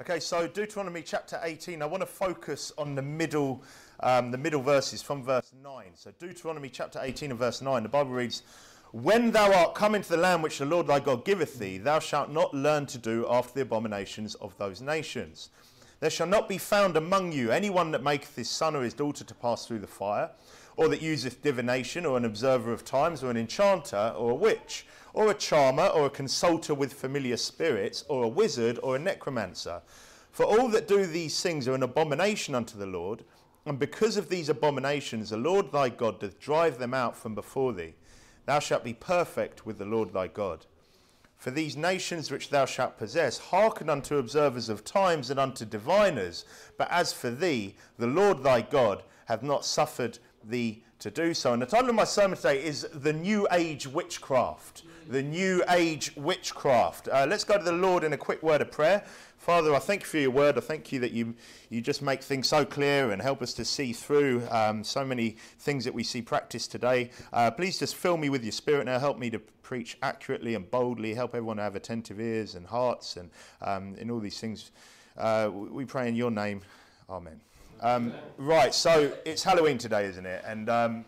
Okay, so Deuteronomy chapter 18. I want to focus on the middle, um, the middle verses from verse 9. So Deuteronomy chapter 18 and verse 9. The Bible reads, "When thou art come into the land which the Lord thy God giveth thee, thou shalt not learn to do after the abominations of those nations. There shall not be found among you anyone that maketh his son or his daughter to pass through the fire, or that useth divination, or an observer of times, or an enchanter, or a witch." or a charmer, or a consulter with familiar spirits, or a wizard, or a necromancer. For all that do these things are an abomination unto the Lord, and because of these abominations, the Lord thy God doth drive them out from before thee. Thou shalt be perfect with the Lord thy God. For these nations which thou shalt possess hearken unto observers of times and unto diviners. But as for thee, the Lord thy God hath not suffered thee to do so. And the title of my sermon today is The New Age Witchcraft the New Age witchcraft. Uh, let's go to the Lord in a quick word of prayer. Father, I thank you for your word. I thank you that you, you just make things so clear and help us to see through um, so many things that we see practiced today. Uh, please just fill me with your spirit now. Help me to preach accurately and boldly. Help everyone to have attentive ears and hearts and um, in all these things. Uh, we pray in your name. Amen. Um, right, so it's Halloween today, isn't it? And um,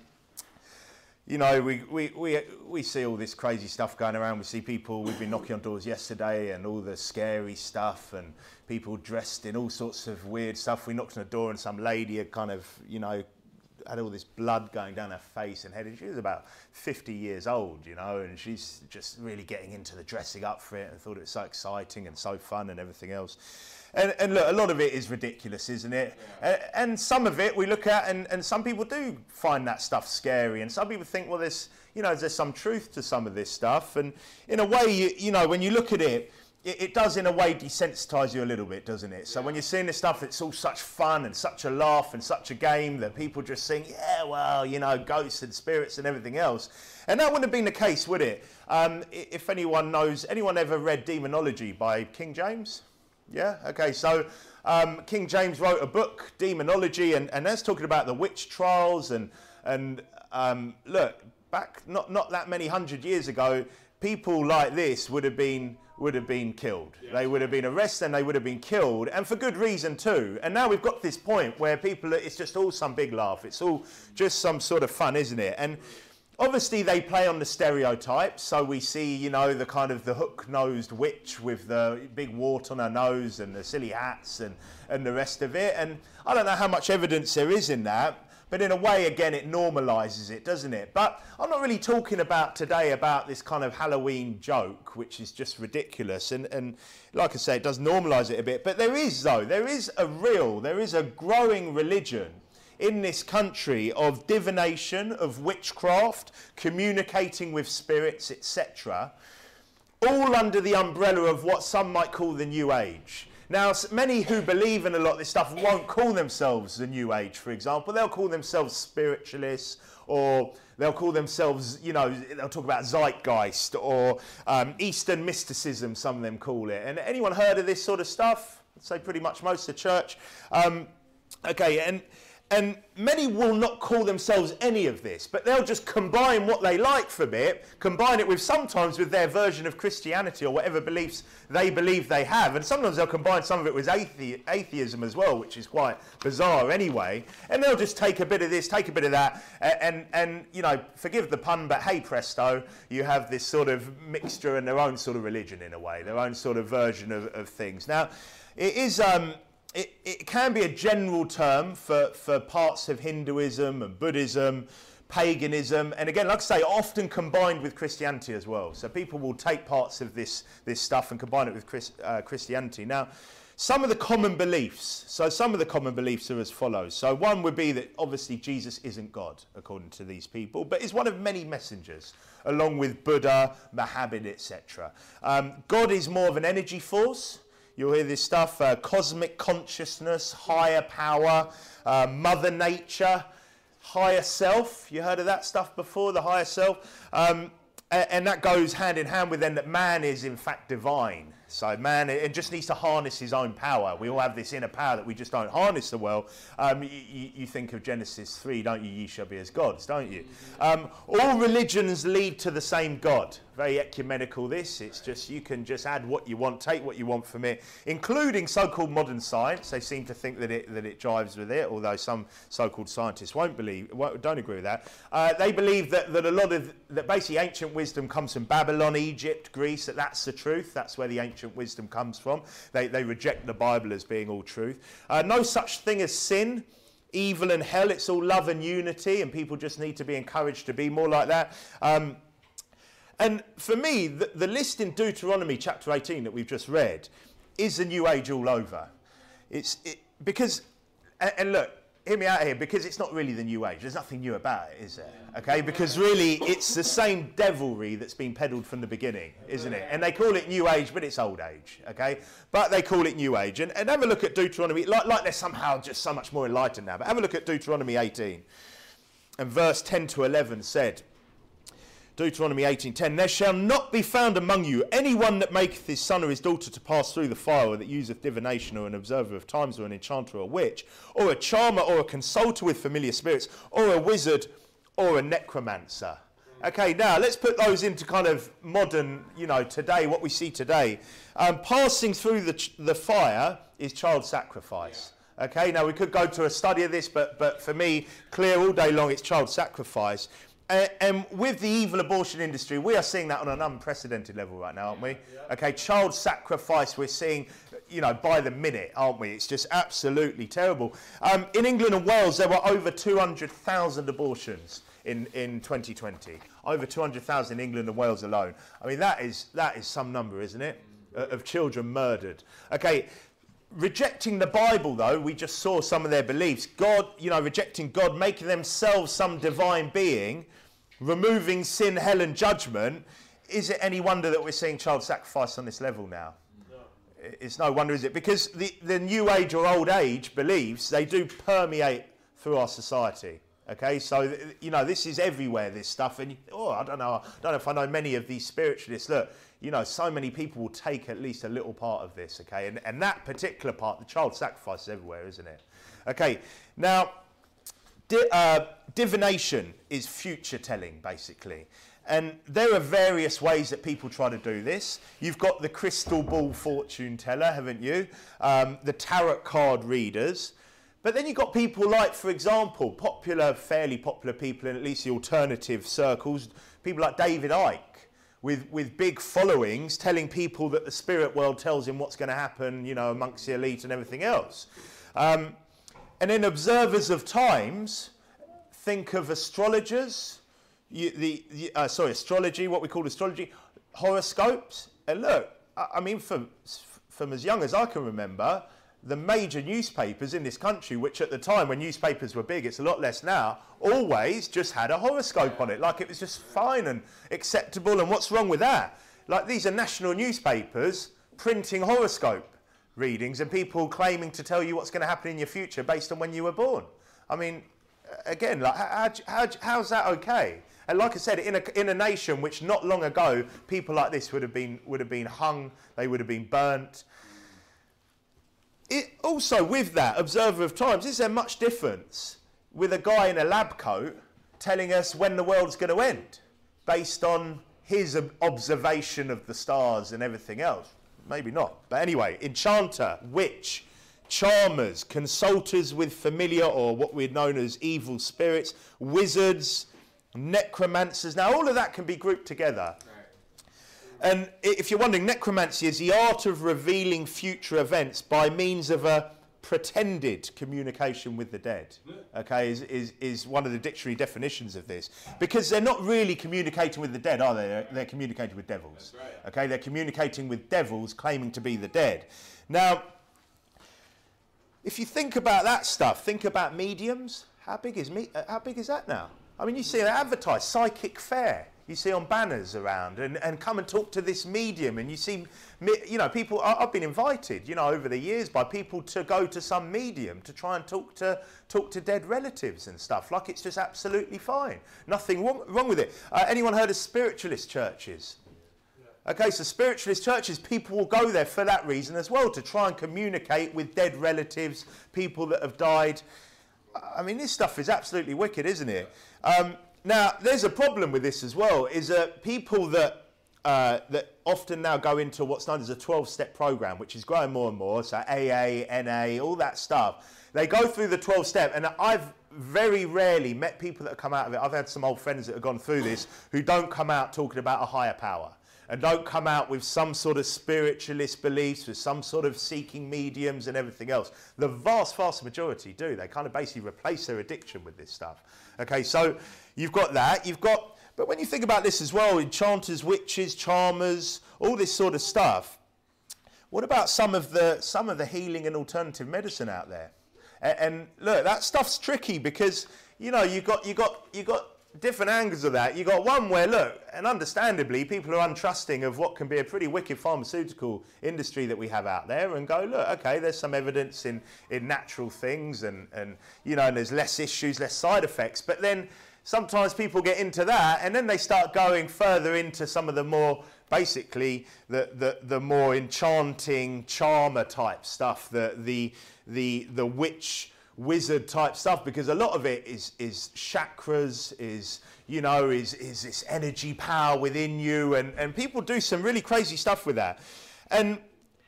you know, we, we, we, we see all this crazy stuff going around. We see people, we've been knocking on doors yesterday and all the scary stuff and people dressed in all sorts of weird stuff. We knocked on a door and some lady had kind of, you know, had all this blood going down her face and head. And she was about 50 years old, you know, and she's just really getting into the dressing up for it and thought it was so exciting and so fun and everything else. And, and look, a lot of it is ridiculous, isn't it? Yeah. And, and some of it we look at, and, and some people do find that stuff scary, and some people think, well, there's you know, there's some truth to some of this stuff, and in a way, you, you know, when you look at it, it, it does in a way desensitize you a little bit, doesn't it? So yeah. when you're seeing this stuff, it's all such fun and such a laugh and such a game that people just think, yeah, well, you know, ghosts and spirits and everything else. And that wouldn't have been the case, would it? Um, if anyone knows, anyone ever read Demonology by King James? Yeah? Okay, so um, King James wrote a book, Demonology, and, and that's talking about the witch trials. And, and um, look, back not, not that many hundred years ago, people like this would have been would have been killed. Yeah. They would have been arrested and they would have been killed, and for good reason too. And now we've got this point where people, it's just all some big laugh. It's all just some sort of fun, isn't it? And obviously they play on the stereotypes so we see you know the kind of the hook-nosed witch with the big wart on her nose and the silly hats and, and the rest of it and i don't know how much evidence there is in that but in a way again it normalizes it doesn't it but i'm not really talking about today about this kind of halloween joke which is just ridiculous and, and like i say it does normalize it a bit but there is though there is a real there is a growing religion in this country of divination, of witchcraft, communicating with spirits, etc., all under the umbrella of what some might call the New Age. Now, many who believe in a lot of this stuff won't call themselves the New Age, for example. They'll call themselves spiritualists or they'll call themselves, you know, they'll talk about zeitgeist or um, Eastern mysticism, some of them call it. And anyone heard of this sort of stuff? I'd say pretty much most of the church. Um, okay, and and many will not call themselves any of this, but they'll just combine what they like from it, combine it with sometimes with their version of Christianity or whatever beliefs they believe they have. And sometimes they'll combine some of it with athe- atheism as well, which is quite bizarre anyway. And they'll just take a bit of this, take a bit of that, and, and, you know, forgive the pun, but hey presto, you have this sort of mixture and their own sort of religion in a way, their own sort of version of, of things. Now, it is. Um, it, it can be a general term for, for parts of Hinduism and Buddhism, paganism, and again, like I say, often combined with Christianity as well. So people will take parts of this, this stuff and combine it with Chris, uh, Christianity. Now, some of the common beliefs. So some of the common beliefs are as follows. So one would be that obviously Jesus isn't God, according to these people, but is one of many messengers, along with Buddha, Muhammad, etc. Um, God is more of an energy force. You'll hear this stuff uh, cosmic consciousness, higher power, uh, Mother Nature, higher self. You heard of that stuff before, the higher self? Um, and, and that goes hand in hand with then that man is in fact divine. So man, it just needs to harness his own power. We all have this inner power that we just don't harness so well. Um, you, you, think of Genesis 3, don't you? Ye shall be as gods, don't you? Um, all religions lead to the same God. very ecumenical this. It's just you can just add what you want, take what you want from it, including so-called modern science. They seem to think that it that it jives with it, although some so-called scientists won't believe, don't agree with that. Uh, they believe that, that a lot of that basically ancient wisdom comes from Babylon, Egypt, Greece. That that's the truth. That's where the ancient wisdom comes from. They they reject the Bible as being all truth. Uh, no such thing as sin evil and hell. It's all love and unity, and people just need to be encouraged to be more like that. Um, and for me, the, the list in Deuteronomy chapter 18 that we've just read is the new age all over. It's it, because, and, and look, hear me out here, because it's not really the new age. There's nothing new about it, is there? Okay, because really it's the same devilry that's been peddled from the beginning, isn't it? And they call it new age, but it's old age, okay? But they call it new age. And, and have a look at Deuteronomy, like, like they're somehow just so much more enlightened now, but have a look at Deuteronomy 18. And verse 10 to 11 said, Deuteronomy 18:10 There shall not be found among you anyone that maketh his son or his daughter to pass through the fire, or that useth divination, or an observer of times, or an enchanter, or a witch, or a charmer, or a consulter with familiar spirits, or a wizard, or a necromancer. Okay, now let's put those into kind of modern, you know, today, what we see today. Um, passing through the, ch- the fire is child sacrifice. Okay, now we could go to a study of this, but, but for me, clear all day long, it's child sacrifice. Uh, and with the evil abortion industry, we are seeing that on an unprecedented level right now, aren't we? Yeah. Okay, child sacrifice, we're seeing, you know, by the minute, aren't we? It's just absolutely terrible. Um, in England and Wales, there were over 200,000 abortions in, in 2020. Over 200,000 in England and Wales alone. I mean, that is, that is some number, isn't it? Uh, of children murdered. Okay, rejecting the Bible, though, we just saw some of their beliefs. God, you know, rejecting God, making themselves some divine being removing sin, hell, and judgment, is it any wonder that we're seeing child sacrifice on this level now? No. It's no wonder, is it? Because the, the new age or old age beliefs, they do permeate through our society. Okay, so you know this is everywhere. This stuff, and oh, I don't know. I don't know if I know many of these spiritualists. Look, you know, so many people will take at least a little part of this. Okay, and and that particular part, the child sacrifice, is everywhere, isn't it? Okay, now Di- uh, divination is future telling, basically. And there are various ways that people try to do this. You've got the crystal ball fortune teller, haven't you? Um, the tarot card readers. But then you've got people like, for example, popular, fairly popular people in at least the alternative circles, people like David Icke, with, with big followings, telling people that the spirit world tells him what's going to happen, you know, amongst the elite and everything else. Um, and then observers of times, think of astrologers, you, the, the uh, sorry, astrology, what we call astrology, horoscopes. And look, I, I mean, from, from as young as I can remember, the major newspapers in this country, which at the time when newspapers were big, it's a lot less now, always just had a horoscope on it. Like it was just fine and acceptable. And what's wrong with that? Like these are national newspapers printing horoscope readings and people claiming to tell you what's going to happen in your future based on when you were born. I mean, again, like, how, how, how's that okay? And like I said, in a, in a nation which not long ago, people like this would have been, would have been hung, they would have been burnt. It, also, with that, observer of times, is there much difference with a guy in a lab coat telling us when the world's going to end based on his observation of the stars and everything else? Maybe not. But anyway, enchanter, witch, charmers, consulters with familiar or what we'd known as evil spirits, wizards, necromancers. Now, all of that can be grouped together. And if you're wondering, necromancy is the art of revealing future events by means of a pretended communication with the dead. Okay, is, is, is one of the dictionary definitions of this. Because they're not really communicating with the dead, are they? They're, they're communicating with devils. Right. Okay, they're communicating with devils claiming to be the dead. Now, if you think about that stuff, think about mediums. How big is me? Uh, how big is that now? I mean, you see it advertised, psychic fair you see on banners around and, and come and talk to this medium and you see you know people i've been invited you know over the years by people to go to some medium to try and talk to talk to dead relatives and stuff. Like it's just absolutely fine. Nothing wrong, wrong with it. Uh, anyone heard of spiritualist churches? Okay, so spiritualist churches, people will go there for that reason as well, to try and communicate with dead relatives, people that have died. I mean, this stuff is absolutely wicked, isn't it? Um, now, there's a problem with this as well, is that people that uh, that often now go into what's known as a 12 step program, which is growing more and more. So AA, NA, all that stuff. They go through the 12 step, and I've very rarely met people that have come out of it. I've had some old friends that have gone through this who don't come out talking about a higher power and don't come out with some sort of spiritualist beliefs, with some sort of seeking mediums and everything else. The vast, vast majority do. They kind of basically replace their addiction with this stuff. Okay, so you've got that. You've got, but when you think about this as well, enchanters, witches, charmers, all this sort of stuff. What about some of the some of the healing and alternative medicine out there? And, and look, that stuff's tricky because you know you got you got you got different angles of that. You got one where, look, and understandably, people are untrusting of what can be a pretty wicked pharmaceutical industry that we have out there and go, look, okay, there's some evidence in, in natural things and, and, you know, and there's less issues, less side effects. But then sometimes people get into that and then they start going further into some of the more, basically, the, the, the more enchanting charmer type stuff, the, the, the, the witch wizard type stuff because a lot of it is is chakras is you know is is this energy power within you and and people do some really crazy stuff with that. And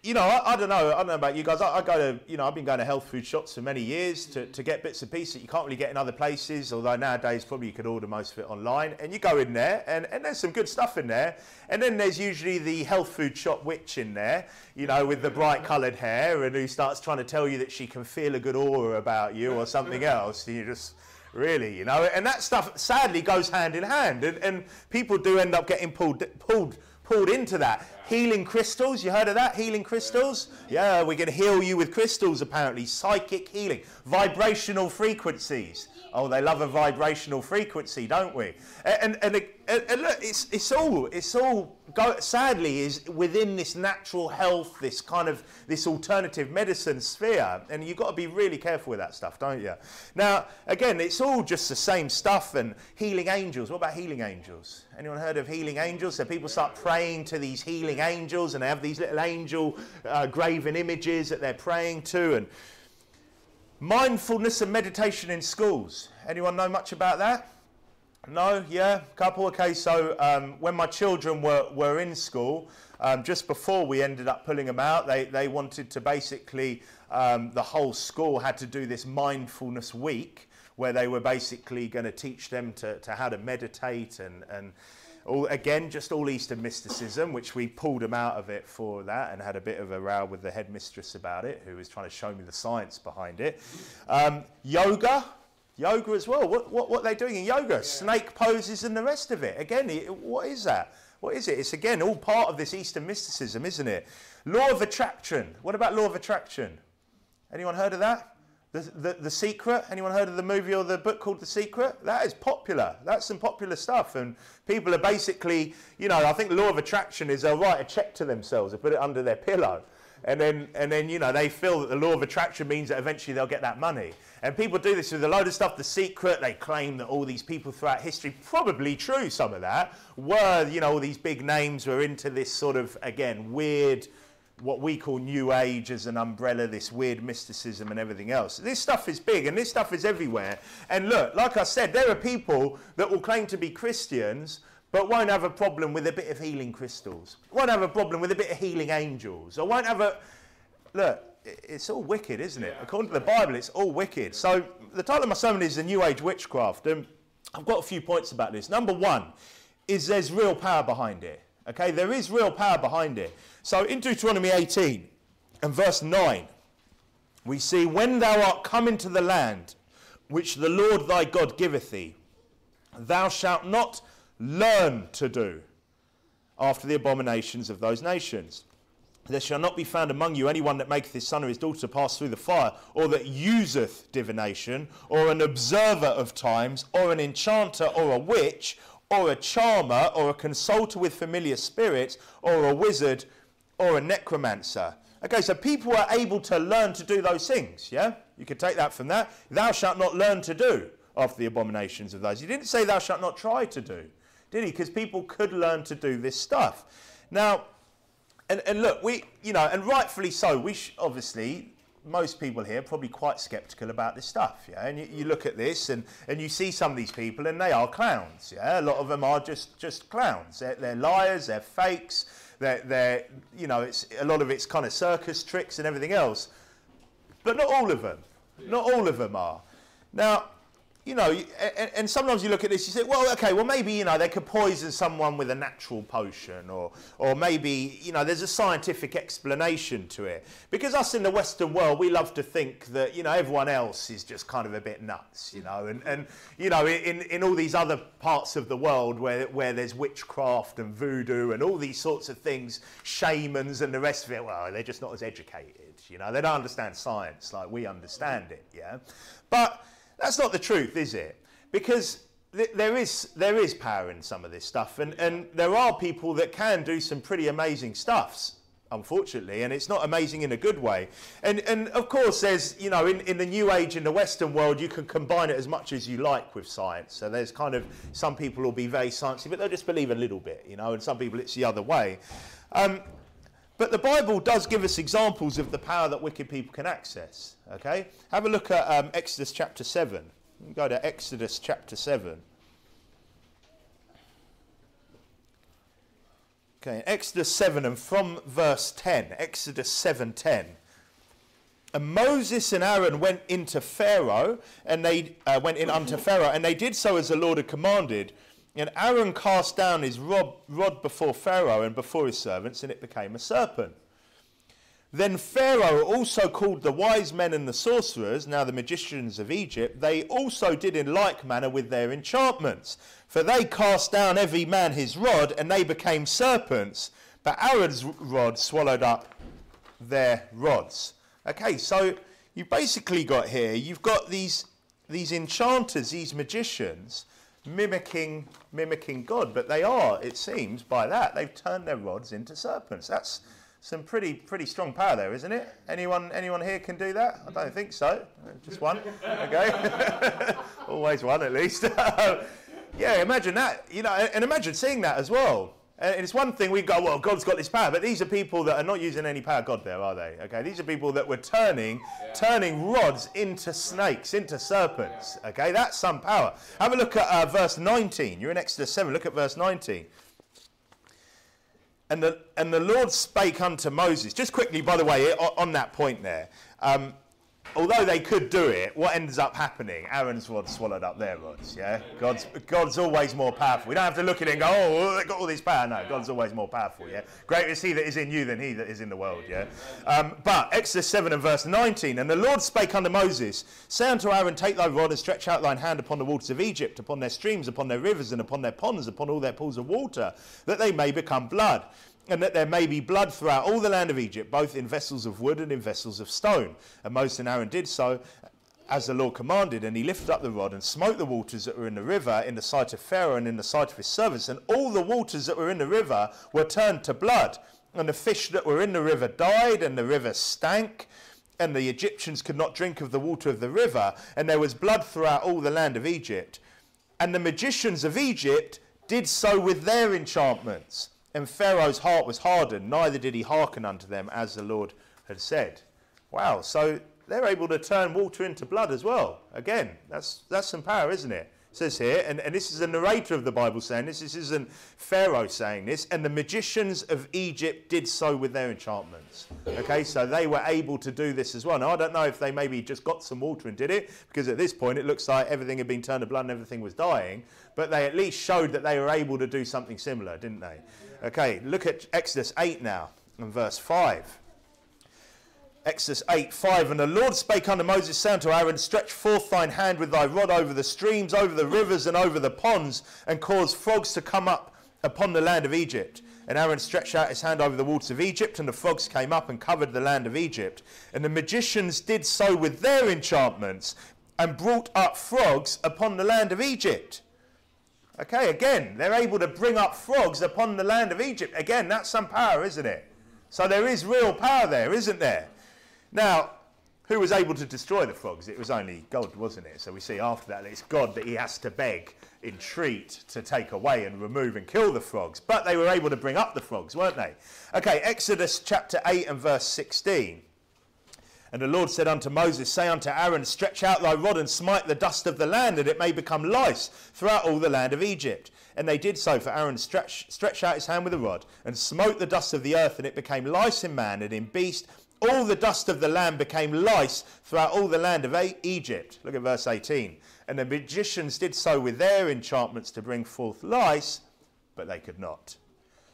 you know, I, I, don't know. I don't know about you guys. I, I, go to, you know, I've been going to health food shops for many years to, to get bits and pieces that you can't really get in other places. Although nowadays probably you could order most of it online. And you go in there, and, and there's some good stuff in there. And then there's usually the health food shop witch in there, you know, with the bright coloured hair, and who starts trying to tell you that she can feel a good aura about you or something else. And you just really, you know. And that stuff sadly goes hand in hand, and, and people do end up getting pulled pulled pulled into that. Healing crystals, you heard of that? Healing crystals? Yeah, we're going to heal you with crystals apparently. Psychic healing. Vibrational frequencies. Oh, they love a vibrational frequency, don't we? And, and, and, and look, it's, it's all, it's all go, sadly, is within this natural health, this kind of, this alternative medicine sphere. And you've got to be really careful with that stuff, don't you? Now, again, it's all just the same stuff and healing angels. What about healing angels? Anyone heard of healing angels? So people start praying to these healing angels and they have these little angel uh, graven images that they're praying to. And Mindfulness and meditation in schools. Anyone know much about that? No? Yeah? a Couple? Okay, so um, when my children were, were in school, um, just before we ended up pulling them out, they, they wanted to basically, um, the whole school had to do this mindfulness week where they were basically going to teach them to, to how to meditate and, and all, again, just all Eastern mysticism, which we pulled them out of it for that and had a bit of a row with the headmistress about it, who was trying to show me the science behind it. Um, yoga, yoga as well. What, what, what are they doing in yoga? Yeah. Snake poses and the rest of it. Again, what is that? What is it? It's again all part of this Eastern mysticism, isn't it? Law of attraction. What about law of attraction? Anyone heard of that? The, the, the, Secret, anyone heard of the movie or the book called The Secret? That is popular. That's some popular stuff. And people are basically, you know, I think law of attraction is they'll write a check to themselves and put it under their pillow. And then, and then, you know, they feel that the law of attraction means that eventually they'll get that money. And people do this with a load of stuff. The Secret, they claim that all these people throughout history, probably true, some of that, were, you know, all these big names were into this sort of, again, weird, what we call New Age as an umbrella, this weird mysticism and everything else. This stuff is big and this stuff is everywhere. And look, like I said, there are people that will claim to be Christians but won't have a problem with a bit of healing crystals, won't have a problem with a bit of healing angels, I won't have a. Look, it's all wicked, isn't it? According to the Bible, it's all wicked. So the title of my sermon is The New Age Witchcraft. And I've got a few points about this. Number one is there's real power behind it. Okay, there is real power behind it. So in Deuteronomy 18 and verse 9, we see, When thou art come into the land which the Lord thy God giveth thee, thou shalt not learn to do after the abominations of those nations. There shall not be found among you anyone that maketh his son or his daughter pass through the fire, or that useth divination, or an observer of times, or an enchanter, or a witch, or a charmer, or a consulter with familiar spirits, or a wizard, or a necromancer. Okay, so people are able to learn to do those things, yeah? You could take that from that. Thou shalt not learn to do after the abominations of those. He didn't say thou shalt not try to do, did he? Because people could learn to do this stuff. Now, and, and look, we, you know, and rightfully so, we obviously, most people here probably quite skeptical about this stuff. Yeah, and you, you, look at this and, and you see some of these people, and they are clowns. Yeah, a lot of them are just just clowns. They're, they're liars. They're fakes. They're, they're you know, it's a lot of it's kind of circus tricks and everything else. But not all of them. Not all of them are. Now, you know, and, and, sometimes you look at this, you say, well, okay, well, maybe, you know, they could poison someone with a natural potion, or, or maybe, you know, there's a scientific explanation to it. Because us in the Western world, we love to think that, you know, everyone else is just kind of a bit nuts, you know, and, and you know, in, in all these other parts of the world where, where there's witchcraft and voodoo and all these sorts of things, shamans and the rest of it, well, they're just not as educated, you know, they don't understand science like we understand it, yeah. But, that's not the truth, is it? Because th- there is there is power in some of this stuff, and, and there are people that can do some pretty amazing stuffs unfortunately, and it's not amazing in a good way. And, and of course, there's, you know, in, in the new age, in the Western world, you can combine it as much as you like with science. So there's kind of, some people will be very sciencey, but they'll just believe a little bit, you know, and some people it's the other way. Um, but the Bible does give us examples of the power that wicked people can access. Okay? Have a look at um, Exodus chapter 7. Go to Exodus chapter 7. Okay, Exodus 7 and from verse 10, Exodus 7:10. And Moses and Aaron went into Pharaoh, and they uh, went in unto Pharaoh, and they did so as the Lord had commanded. And Aaron cast down his rod before Pharaoh and before his servants, and it became a serpent. Then Pharaoh also called the wise men and the sorcerers, now the magicians of Egypt, they also did in like manner with their enchantments. For they cast down every man his rod, and they became serpents. But Aaron's rod swallowed up their rods. Okay, so you've basically got here, you've got these, these enchanters, these magicians, mimicking mimicking God, but they are, it seems, by that they've turned their rods into serpents. That's some pretty pretty strong power there, isn't it? Anyone anyone here can do that? I don't think so. Just one. Okay, always one at least. yeah, imagine that. You know, and imagine seeing that as well. And it's one thing we go, well, God's got this power, but these are people that are not using any power God there, are they? Okay, these are people that were turning, yeah. turning rods into snakes, into serpents. Okay, that's some power. Have a look at uh, verse 19. You're in Exodus 7. Look at verse 19. And the, and the Lord spake unto Moses. Just quickly, by the way, on that point there. Um, although they could do it, what ends up happening? Aaron's rod swallowed up their rods. Yeah, God's God's always more powerful. We don't have to look at it and go, oh, they've got all this power. No, God's always more powerful. Yeah, greater is He that is in you than He that is in the world. Yeah, um, but Exodus seven and verse nineteen, and the Lord spake unto Moses, say unto Aaron, take thy rod and stretch out thine hand upon the waters of Egypt, upon their streams, upon their rivers, and upon their ponds, upon all their pools of water, that they may become blood and that there may be blood throughout all the land of Egypt, both in vessels of wood and in vessels of stone. And Moses and Aaron did so as the Lord commanded, and he lifted up the rod and smote the waters that were in the river in the sight of Pharaoh and in the sight of his servants. And all the waters that were in the river were turned to blood. And the fish that were in the river died, and the river stank. And the Egyptians could not drink of the water of the river. And there was blood throughout all the land of Egypt. And the magicians of Egypt did so with their enchantments and Pharaoh's heart was hardened, neither did he hearken unto them as the Lord had said. Wow, so they're able to turn water into blood as well. Again, that's, that's some power, isn't it? It says here, and, and this is the narrator of the Bible saying this, this isn't Pharaoh saying this, and the magicians of Egypt did so with their enchantments. Okay, so they were able to do this as well. Now, I don't know if they maybe just got some water and did it, because at this point it looks like everything had been turned to blood and everything was dying, but they at least showed that they were able to do something similar, didn't they? Okay, look at Exodus 8 now, and verse 5. Exodus 8, 5. And the Lord spake unto Moses, saying to Aaron, Stretch forth thine hand with thy rod over the streams, over the rivers, and over the ponds, and cause frogs to come up upon the land of Egypt. And Aaron stretched out his hand over the waters of Egypt, and the frogs came up and covered the land of Egypt. And the magicians did so with their enchantments, and brought up frogs upon the land of Egypt. Okay, again, they're able to bring up frogs upon the land of Egypt. Again, that's some power, isn't it? So there is real power there, isn't there? Now, who was able to destroy the frogs? It was only God, wasn't it? So we see after that it's God that he has to beg, entreat to take away and remove and kill the frogs. But they were able to bring up the frogs, weren't they? Okay, Exodus chapter 8 and verse 16. And the Lord said unto Moses, Say unto Aaron, Stretch out thy rod and smite the dust of the land, that it may become lice throughout all the land of Egypt. And they did so, for Aaron stretched, out his hand with a rod and smote the dust of the earth, and it became lice in man and in beast. All the dust of the land became lice throughout all the land of Egypt. Look at verse 18. And the magicians did so with their enchantments to bring forth lice, but they could not.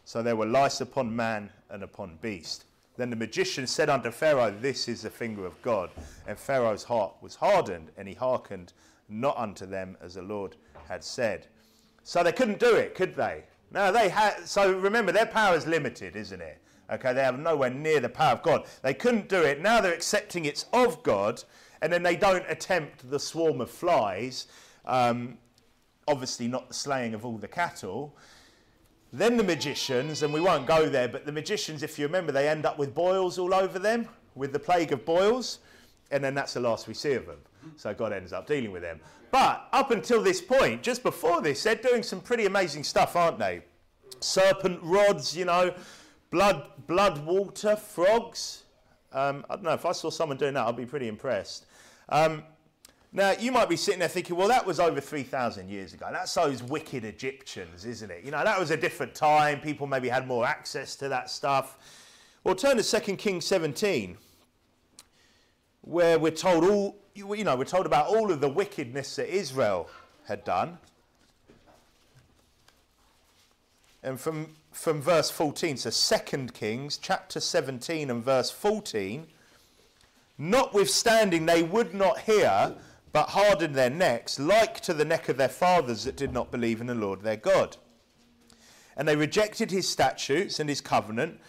So there were lice upon man and upon beast. Then the magician said unto Pharaoh, This is the finger of God. And Pharaoh's heart was hardened, and he hearkened not unto them as the Lord had said. So they couldn't do it, could they? No, they had. So remember, their power is limited, isn't it? Okay, they have nowhere near the power of God. They couldn't do it. Now they're accepting it's of God, and then they don't attempt the swarm of flies. Um, obviously, not the slaying of all the cattle. Then the magicians, and we won't go there, but the magicians, if you remember, they end up with boils all over them, with the plague of boils, and then that's the last we see of them. So God ends up dealing with them. But up until this point, just before this, they're doing some pretty amazing stuff, aren't they? Serpent rods, you know, blood, blood water, frogs. Um, I don't know, if I saw someone doing that, I'd be pretty impressed. Um, now, you might be sitting there thinking, well, that was over 3,000 years ago. That's those wicked Egyptians, isn't it? You know, that was a different time. People maybe had more access to that stuff. Well, turn to 2 Kings 17, where we're told all, you know, we're told about all of the wickedness that Israel had done. And from, from verse 14, so 2 Kings chapter 17 and verse 14, notwithstanding they would not hear but hardened their necks, like to the neck of their fathers that did not believe in the Lord their God. And they rejected his statutes and his covenant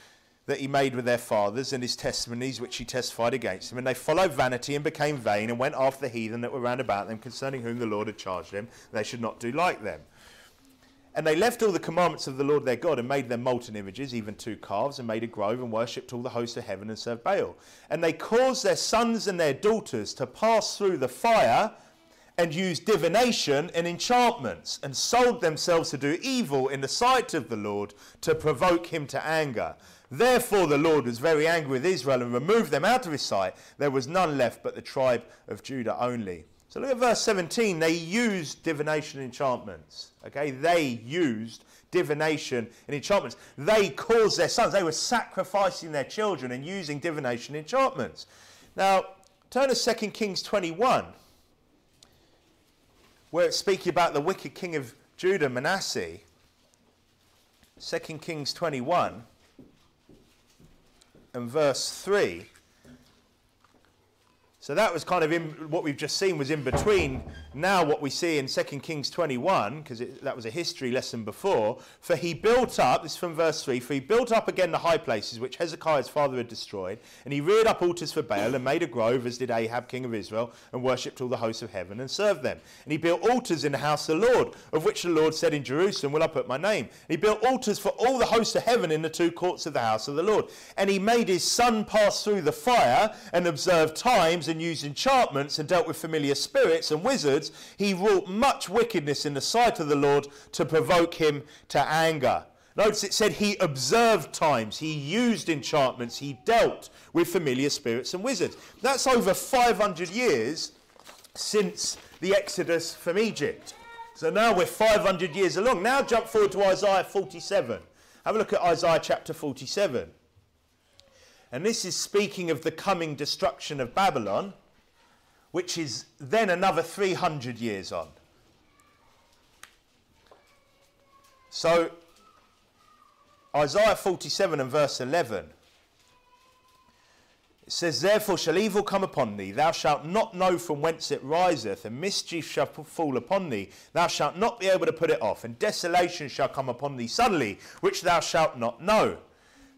that he made with their fathers and his testimonies which he testified against them. And they followed vanity and became vain and went after the heathen that were round about them, concerning whom the Lord had charged them. They should not do like them. And they left all the commandments of the Lord their God and made them molten images, even two calves, and made a grove and worshipped all the hosts of heaven and served Baal. And they caused their sons and their daughters to pass through the fire and use divination and enchantments, and sold themselves to do evil in the sight of the Lord to provoke him to anger. Therefore, the Lord was very angry with Israel and removed them out of his sight. There was none left but the tribe of Judah only. So look at verse 17. They used divination and enchantments. Okay, they used divination and enchantments. They caused their sons, they were sacrificing their children and using divination and enchantments. Now, turn to 2 Kings 21, where it's speaking about the wicked king of Judah, Manasseh. 2 Kings 21 and verse 3. So that was kind of in, what we've just seen was in between now what we see in 2 Kings 21, because that was a history lesson before. For he built up, this is from verse 3, for he built up again the high places which Hezekiah's father had destroyed, and he reared up altars for Baal and made a grove, as did Ahab king of Israel, and worshipped all the hosts of heaven and served them. And he built altars in the house of the Lord, of which the Lord said, In Jerusalem will I put my name. And he built altars for all the hosts of heaven in the two courts of the house of the Lord. And he made his son pass through the fire and observed times and used enchantments and dealt with familiar spirits and wizards, he wrought much wickedness in the sight of the Lord to provoke him to anger. Notice it said he observed times, he used enchantments, he dealt with familiar spirits and wizards. That's over 500 years since the Exodus from Egypt. So now we're 500 years along. Now jump forward to Isaiah 47. Have a look at Isaiah chapter 47. And this is speaking of the coming destruction of Babylon which is then another 300 years on. So, Isaiah 47 and verse 11. It says, Therefore shall evil come upon thee, thou shalt not know from whence it riseth, and mischief shall fall upon thee, thou shalt not be able to put it off, and desolation shall come upon thee suddenly, which thou shalt not know.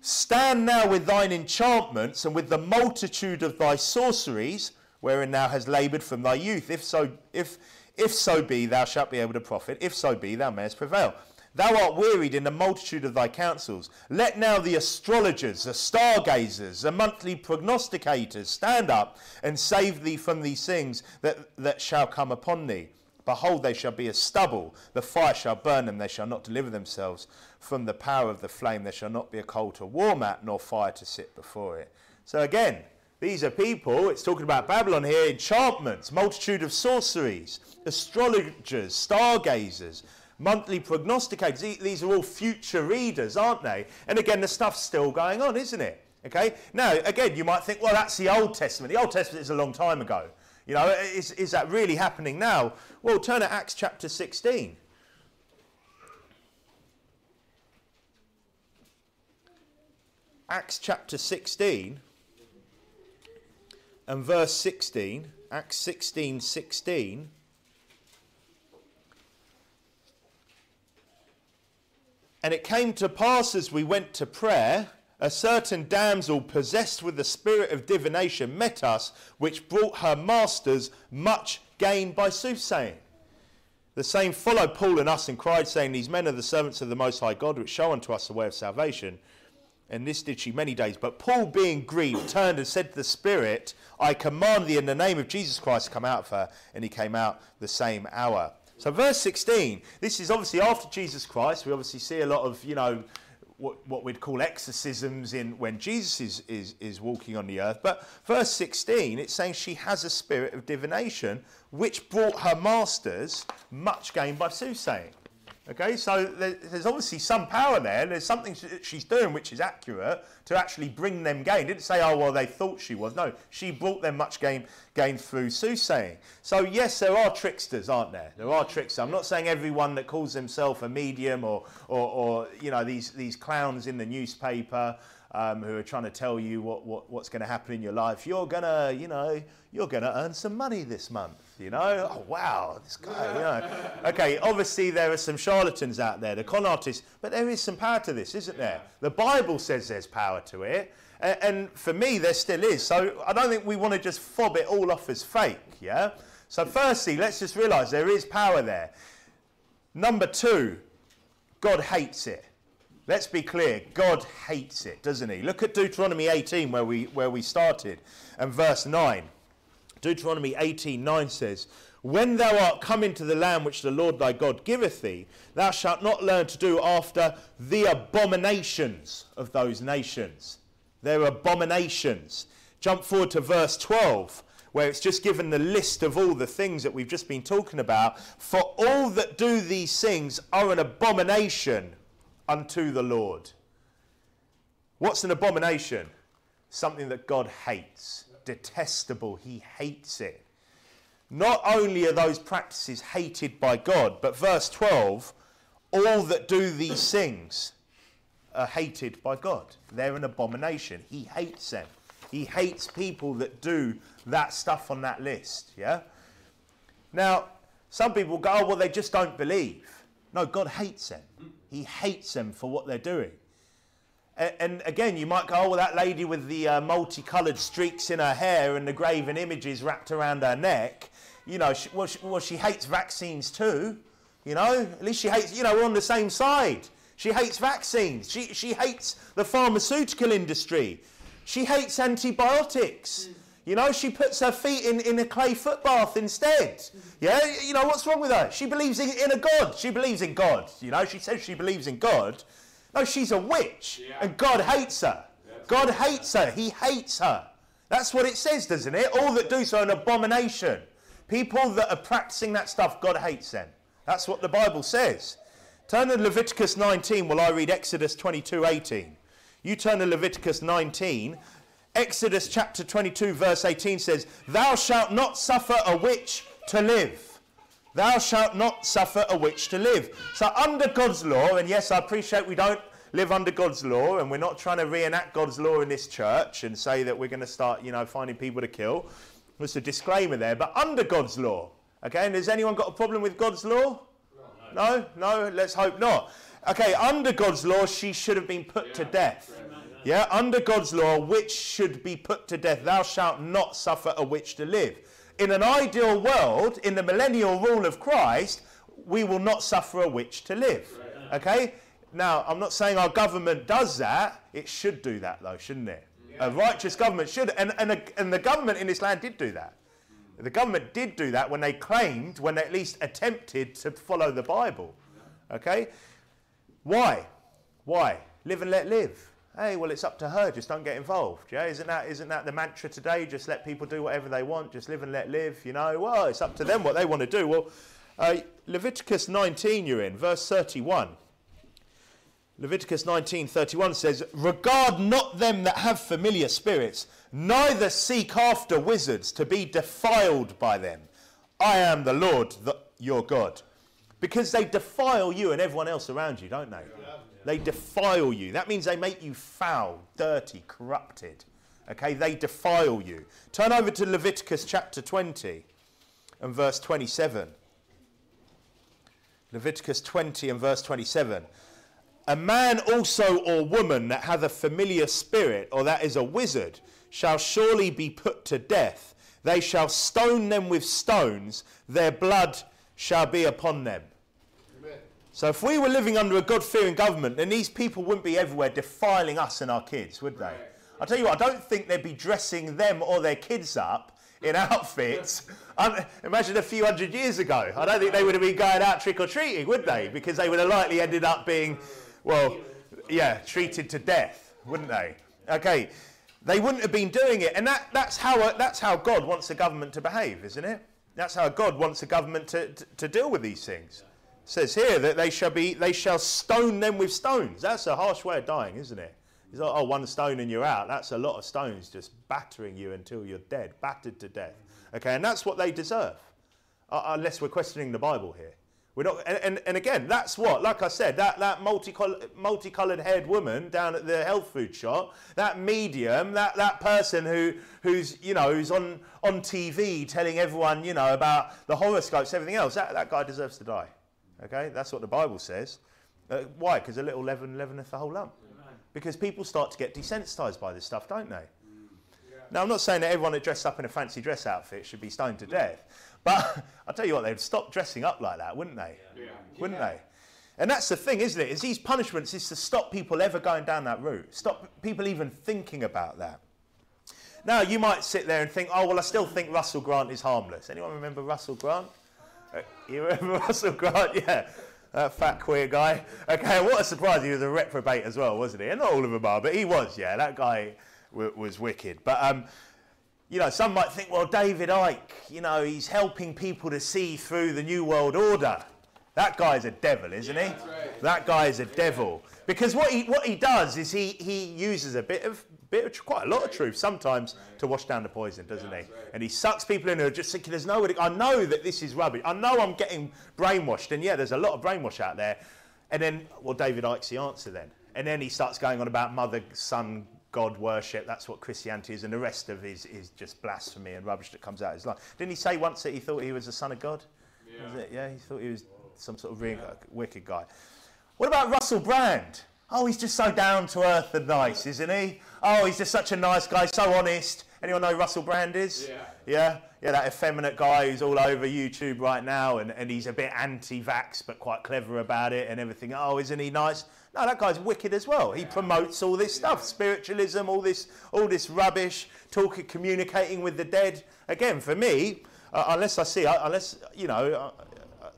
Stand now with thine enchantments, and with the multitude of thy sorceries, wherein thou hast laboured from thy youth. If so, if, if so be, thou shalt be able to profit. If so be, thou mayest prevail. Thou art wearied in the multitude of thy counsels. Let now the astrologers, the stargazers, the monthly prognosticators stand up and save thee from these things that, that shall come upon thee. Behold, they shall be as stubble. The fire shall burn them. They shall not deliver themselves from the power of the flame. There shall not be a coal to warm at, nor fire to sit before it. So again, These are people, it's talking about Babylon here, enchantments, multitude of sorceries, astrologers, stargazers, monthly prognosticators. These are all future readers, aren't they? And again, the stuff's still going on, isn't it? Okay? Now, again, you might think, well, that's the Old Testament. The Old Testament is a long time ago. You know, is, is that really happening now? Well, turn to Acts chapter 16. Acts chapter 16 and verse 16. Acts 16 16. And it came to pass as we went to prayer, a certain damsel possessed with the spirit of divination met us, which brought her masters much gain by soothsaying. The same followed Paul and us and cried, saying, These men are the servants of the Most High God, which show unto us the way of salvation. And this did she many days. But Paul, being grieved, turned and said to the Spirit, I command thee in the name of Jesus Christ, come out of her. And he came out the same hour. So, verse 16, this is obviously after Jesus Christ. We obviously see a lot of, you know, what, what we'd call exorcisms in when Jesus is, is, is walking on the earth. But verse 16, it's saying she has a spirit of divination, which brought her masters much gain by soothsaying. Okay, so there's obviously some power there. There's something she's doing which is accurate to actually bring them gain. Didn't say, oh, well, they thought she was. No, she brought them much gain, gain through soothsaying. So, yes, there are tricksters, aren't there? There are tricksters. I'm not saying everyone that calls themselves a medium or, or, or, you know, these, these clowns in the newspaper um, who are trying to tell you what, what, what's going to happen in your life. You're going to, you know, you're going to earn some money this month, you know? Oh, wow, this guy, you know. Okay, obviously there are some charlatans out there, the con artists, but there is some power to this, isn't there? The Bible says there's power to it. And, for me, there still is. So I don't think we want to just fob it all off as fake, yeah? So, firstly, let's just realize there is power there. Number two, God hates it. Let's be clear, God hates it, doesn't he? Look at Deuteronomy 18 where we, where we started and verse 9. Deuteronomy 18 9 says, When thou art come into the land which the Lord thy God giveth thee, thou shalt not learn to do after the abominations of those nations. Their abominations. Jump forward to verse 12 where it's just given the list of all the things that we've just been talking about. For all that do these things are an abomination unto the Lord. What's an abomination? Something that God hates, detestable. He hates it. Not only are those practices hated by God, but verse 12, all that do these things are hated by God. They're an abomination. He hates them. He hates people that do that stuff on that list. Yeah? Now, some people go, oh, well, they just don't believe. No, God hates them. He hates them for what they're doing. And, and again, you might go, oh, well, that lady with the uh, multicoloured streaks in her hair and the graven images wrapped around her neck, you know, she, well, she, well, she hates vaccines too. You know, at least she hates, you know, we're on the same side. She hates vaccines. She, she hates the pharmaceutical industry. She hates antibiotics. Mm. You know, she puts her feet in, in a clay foot bath instead. Yeah, you know, what's wrong with her? She believes in, in a God. She believes in God. You know, she says she believes in God. No, she's a witch. Yeah. And God hates her. God hates her. He hates her. That's what it says, doesn't it? All that do so are an abomination. People that are practicing that stuff, God hates them. That's what the Bible says. Turn to Leviticus 19 while I read Exodus 22 18. You turn to Leviticus 19 Exodus chapter 22, verse 18 says, Thou shalt not suffer a witch to live. Thou shalt not suffer a witch to live. So, under God's law, and yes, I appreciate we don't live under God's law, and we're not trying to reenact God's law in this church and say that we're going to start, you know, finding people to kill. There's a disclaimer there, but under God's law. Okay, and has anyone got a problem with God's law? No, no, no let's hope not. Okay, under God's law, she should have been put yeah. to death. Yeah, under God's law, witch should be put to death. Thou shalt not suffer a witch to live. In an ideal world, in the millennial rule of Christ, we will not suffer a witch to live. Okay? Now, I'm not saying our government does that. It should do that, though, shouldn't it? A righteous government should. And, and, a, and the government in this land did do that. The government did do that when they claimed, when they at least attempted to follow the Bible. Okay? Why? Why? Live and let live. Hey, well, it's up to her. Just don't get involved. Yeah, isn't that isn't that the mantra today? Just let people do whatever they want. Just live and let live. You know, well, it's up to them what they want to do. Well, uh, Leviticus 19, you're in verse 31. Leviticus 19:31 says, "Regard not them that have familiar spirits, neither seek after wizards to be defiled by them. I am the Lord, the, your God." Because they defile you and everyone else around you, don't they? They defile you. That means they make you foul, dirty, corrupted. Okay, they defile you. Turn over to Leviticus chapter 20 and verse 27. Leviticus 20 and verse 27. A man also or woman that hath a familiar spirit, or that is a wizard, shall surely be put to death. They shall stone them with stones, their blood shall be upon them. So if we were living under a God fearing government, then these people wouldn't be everywhere defiling us and our kids, would they? I'll tell you what, I don't think they'd be dressing them or their kids up in outfits. Um, imagine a few hundred years ago. I don't think they would have been going out trick or treating, would they? Because they would have likely ended up being well, yeah, treated to death, wouldn't they? Okay, they wouldn't have been doing it, and that, that's how uh, that's how God wants a government to behave, isn't it? That's how God wants a government to, to, to deal with these things. Says here that they shall be they shall stone them with stones. That's a harsh way of dying, isn't it? It's like, oh, one stone and you're out. That's a lot of stones just battering you until you're dead, battered to death. Okay, and that's what they deserve, uh, unless we're questioning the Bible here. We're not, and, and, and, again, that's what, like I said, that, that multicolored, multicolored haired woman down at the health food shop, that medium, that, that person who, who's, you know, who's on, on TV telling everyone, you know, about the horoscopes, everything else, that, that guy deserves to die. Okay? That's what the Bible says. Uh, why? Because a little leaven leaveneth the whole lump. Because people start to get desensitized by this stuff, don't they? Now, I'm not saying that everyone that dressed up in a fancy dress outfit should be stoned to death. But I'll tell you what, they'd stop dressing up like that, wouldn't they? Yeah. Wouldn't they? And that's the thing, isn't it? Is these punishments is to stop people ever going down that route. Stop people even thinking about that. Now, you might sit there and think, oh, well, I still think Russell Grant is harmless. Anyone remember Russell Grant? Uh, you remember Russell Grant? Yeah. That fat queer guy. Okay, what a surprise. He was a reprobate as well, wasn't he? And not all of them are, but he was, yeah. That guy w- was wicked. But um, you know, some might think, well, David Icke, you know, he's helping people to see through the New World Order. That guy's a devil, isn't yeah, he? Right. That guy's a yeah. devil. Because what he, what he does is he, he uses a bit of, bit of, quite a lot of truth sometimes right. to wash down the poison, doesn't yeah, he? Right. And he sucks people in who are just thinking, there's no way, I know that this is rubbish. I know I'm getting brainwashed. And yeah, there's a lot of brainwash out there. And then, well, David Icke's the answer then. And then he starts going on about mother, son, God worship. That's what Christianity is, and the rest of it is, is just blasphemy and rubbish that comes out of his life. Didn't he say once that he thought he was the son of God? Yeah. Yeah, he thought he was some sort of really yeah. wicked guy. What about Russell Brand? Oh, he's just so down to earth and nice, isn't he? Oh, he's just such a nice guy, so honest. Anyone know who Russell Brand is? Yeah. Yeah? Yeah, that effeminate guy who's all over YouTube right now and, and he's a bit anti vax but quite clever about it and everything. Oh, isn't he nice? No, that guy's wicked as well. He promotes all this stuff, spiritualism, all this, all this rubbish, talking, communicating with the dead. Again, for me, uh, unless I see, uh, unless you know, uh, uh,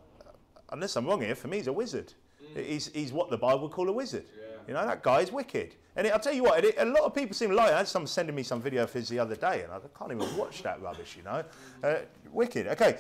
unless I'm wrong here, for me, he's a wizard. Mm. He's, he's what the Bible would call a wizard. Yeah. You know, that guy is wicked. And it, I'll tell you what, it, a lot of people seem like. I had someone sending me some video of his the other day, and I can't even watch that rubbish. You know, uh, wicked. Okay.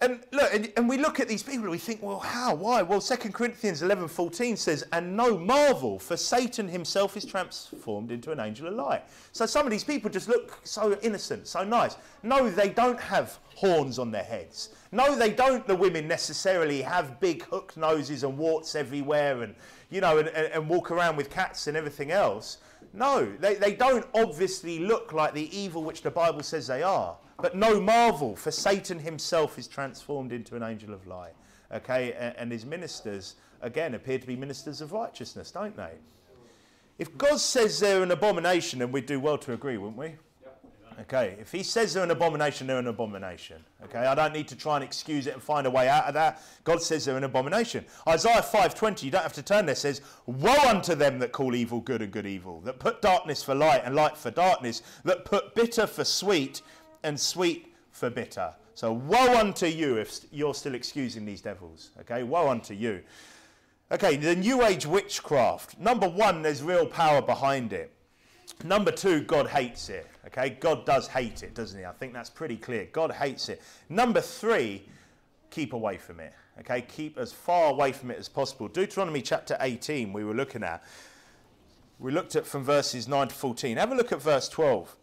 And look, and, and, we look at these people and we think, well, how? Why? Well, 2 Corinthians 11:14 says, "And no marvel, for Satan himself is transformed into an angel of light." So some of these people just look so innocent, so nice. No, they don't have horns on their heads. No, they don't. The women necessarily have big hook noses and warts everywhere, and you know, and, and, and walk around with cats and everything else. No, they, they don't obviously look like the evil which the Bible says they are. But no marvel, for Satan himself is transformed into an angel of light. Okay, and his ministers, again, appear to be ministers of righteousness, don't they? If God says they're an abomination, then we'd do well to agree, wouldn't we? Okay, if he says they're an abomination, they're an abomination. Okay, I don't need to try and excuse it and find a way out of that. God says they're an abomination. Isaiah 5:20, you don't have to turn there, says, "Woe unto them that call evil good and good evil, that put darkness for light and light for darkness, that put bitter for sweet and sweet for bitter. So woe unto you if you're still excusing these devils. Okay, woe unto you. Okay, the New Age witchcraft. Number one, there's real power behind it. Number two, God hates it. Okay, God does hate it, doesn't he? I think that's pretty clear. God hates it. Number three, keep away from it. Okay, keep as far away from it as possible. Deuteronomy chapter 18, we were looking at. We looked at from verses 9 to 14. Have a look at verse 12.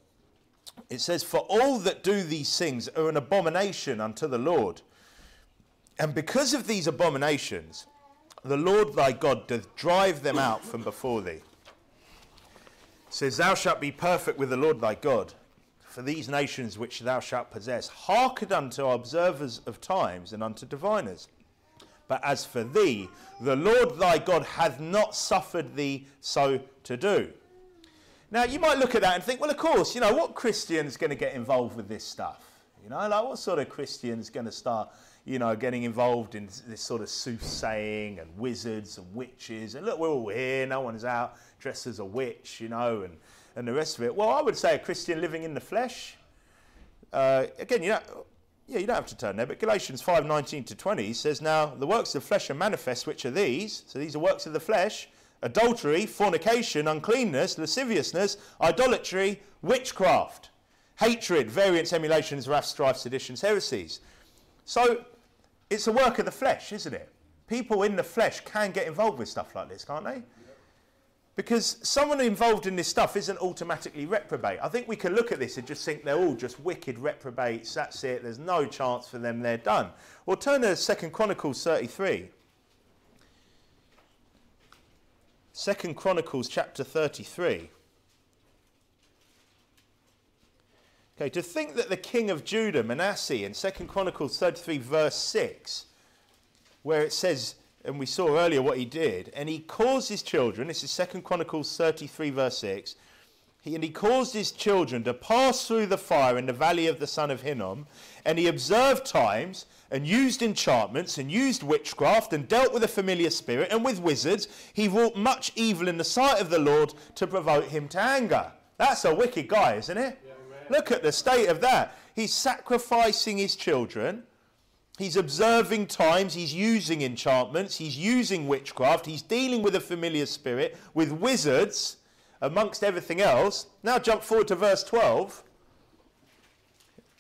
It says, For all that do these things are an abomination unto the Lord. And because of these abominations, the Lord thy God doth drive them out from before thee. It says, Thou shalt be perfect with the Lord thy God. For these nations which thou shalt possess, hearken unto observers of times and unto diviners. But as for thee, the Lord thy God hath not suffered thee so to do. Now, you might look at that and think, well, of course, you know, what Christian's going to get involved with this stuff? You know, like what sort of Christian's going to start, you know, getting involved in this sort of soothsaying and wizards and witches? And look, we're all here, no one's out dressed as a witch, you know, and, and the rest of it. Well, I would say a Christian living in the flesh. Uh, again, you know, yeah, you don't have to turn there, but Galatians 5 19 to 20 says, Now the works of flesh are manifest, which are these. So these are works of the flesh adultery, fornication, uncleanness, lasciviousness, idolatry, witchcraft, hatred, variance, emulations, wrath, strife, seditions, heresies. So it's a work of the flesh, isn't it? People in the flesh can get involved with stuff like this, can't they? Because someone involved in this stuff isn't automatically reprobate. I think we can look at this and just think they're all just wicked reprobates. That's it. There's no chance for them. They're done. Well, turn to Second Chronicles 33. Second Chronicles chapter 33. Okay, to think that the king of Judah, Manasseh, in Second Chronicles 33, verse 6, where it says, and we saw earlier what he did, and he caused his children, this is Second Chronicles 33, verse 6, he, and he caused his children to pass through the fire in the valley of the son of Hinnom, and he observed times, and used enchantments, and used witchcraft, and dealt with a familiar spirit, and with wizards. He wrought much evil in the sight of the Lord to provoke him to anger. That's a wicked guy, isn't it? Yeah, Look at the state of that. He's sacrificing his children He's observing times, he's using enchantments, he's using witchcraft, he's dealing with a familiar spirit, with wizards, amongst everything else. Now jump forward to verse 12,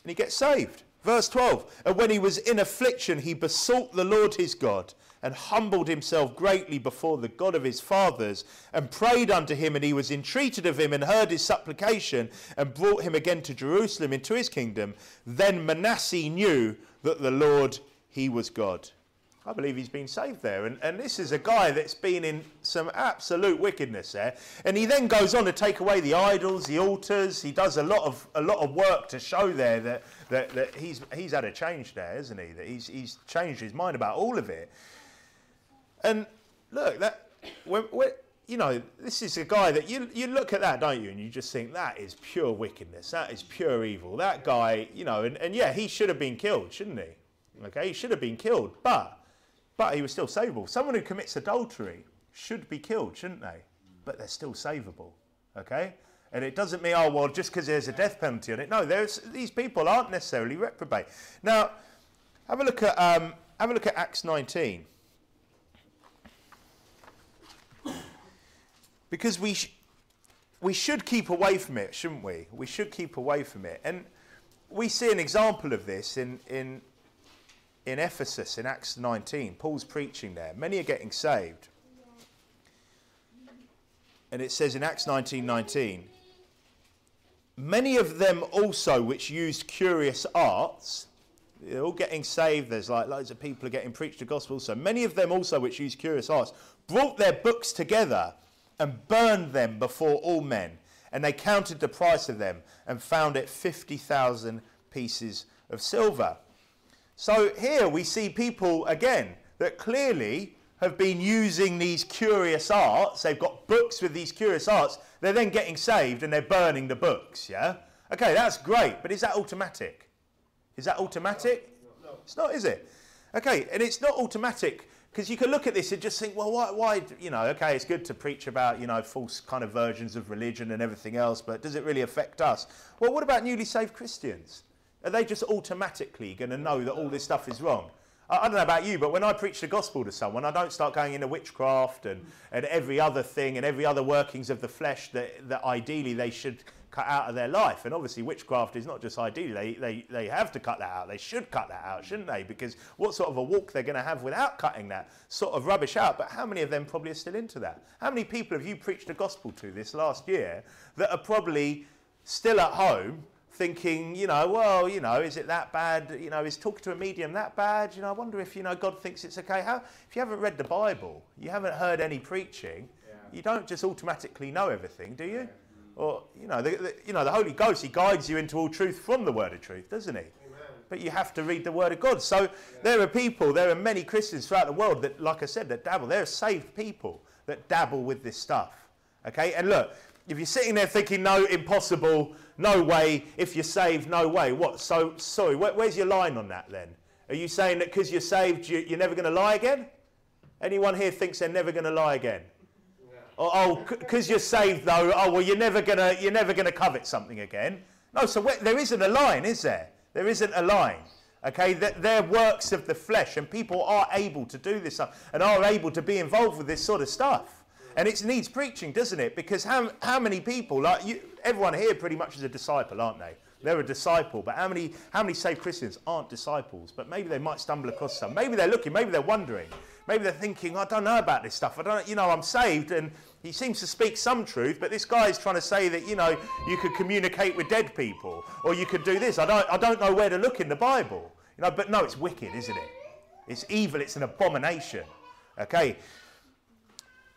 and he gets saved. Verse 12 And when he was in affliction, he besought the Lord his God, and humbled himself greatly before the God of his fathers, and prayed unto him, and he was entreated of him, and heard his supplication, and brought him again to Jerusalem into his kingdom. Then Manasseh knew that the Lord, he was God. I believe he's been saved there. And, and this is a guy that's been in some absolute wickedness there. And he then goes on to take away the idols, the altars. He does a lot of, a lot of work to show there that, that, that he's, he's had a change there, hasn't he? That he's, he's changed his mind about all of it. And look, that, when, when, you know, this is a guy that you, you look at that, don't you? And you just think that is pure wickedness. That is pure evil. That guy, you know, and, and yeah, he should have been killed, shouldn't he? Okay, he should have been killed, but but he was still savable. Someone who commits adultery should be killed, shouldn't they? But they're still savable. Okay? And it doesn't mean, oh, well, just because there's a death penalty on it. No, there's, these people aren't necessarily reprobate. Now, have a look at, um, have a look at Acts 19. Because we, sh- we should keep away from it, shouldn't we? We should keep away from it. And we see an example of this in, in, in Ephesus in Acts 19. Paul's preaching there. Many are getting saved. And it says in Acts 19 19, many of them also which used curious arts, they're all getting saved. There's like loads of people are getting preached the gospel. So many of them also which used curious arts brought their books together and burned them before all men. And they counted the price of them and found it 50,000 pieces of silver. So here we see people, again, that clearly have been using these curious arts. They've got books with these curious arts. They're then getting saved and they're burning the books, yeah? Okay, that's great, but is that automatic? Is that automatic? No. no. It's not, is it? Okay, and it's not automatic because you can look at this and just think, well, why, why, you know, okay, it's good to preach about, you know, false kind of versions of religion and everything else, but does it really affect us? Well, what about newly saved Christians? Are they just automatically going to know that all this stuff is wrong? I, don't know about you, but when I preach the gospel to someone, I don't start going into witchcraft and, and every other thing and every other workings of the flesh that, that ideally they should cut out of their life. And obviously, witchcraft is not just ideally, they, they, they have to cut that out. They should cut that out, shouldn't they? Because what sort of a walk they're going to have without cutting that sort of rubbish out? But how many of them probably are still into that? How many people have you preached the gospel to this last year that are probably still at home? Thinking, you know, well, you know, is it that bad? You know, is talking to a medium that bad? You know, I wonder if, you know, God thinks it's okay. How, if you haven't read the Bible, you haven't heard any preaching, yeah. you don't just automatically know everything, do you? Yeah. Or, you know, the, the, you know, the Holy Ghost, he guides you into all truth from the word of truth, doesn't he? Amen. But you have to read the word of God. So yeah. there are people, there are many Christians throughout the world that, like I said, that dabble. There are saved people that dabble with this stuff. Okay? And look, if you're sitting there thinking, no, impossible, no way, if you're saved, no way, what? So, sorry, where, where's your line on that then? Are you saying that because you're saved, you, you're never going to lie again? Anyone here thinks they're never going to lie again? oh, oh because you're saved though. Oh, well, you're never gonna you're never gonna covet something again. No, so where, there isn't a line, is there? There isn't a line. Okay, that they're works of the flesh, and people are able to do this stuff and are able to be involved with this sort of stuff. And it needs preaching, doesn't it? Because how, how many people, like you, everyone here pretty much is a disciple, aren't they? They're a disciple, but how many, how many saved Christians aren't disciples? But maybe they might stumble across some. Maybe they're looking, maybe they're wondering. Maybe they're thinking, I don't know about this stuff. I don't, you know, I'm saved and he seems to speak some truth, but this guy is trying to say that, you know, you could communicate with dead people or you could do this. I don't, I don't know where to look in the Bible. You know, but no, it's wicked, isn't it? It's evil, it's an abomination. Okay?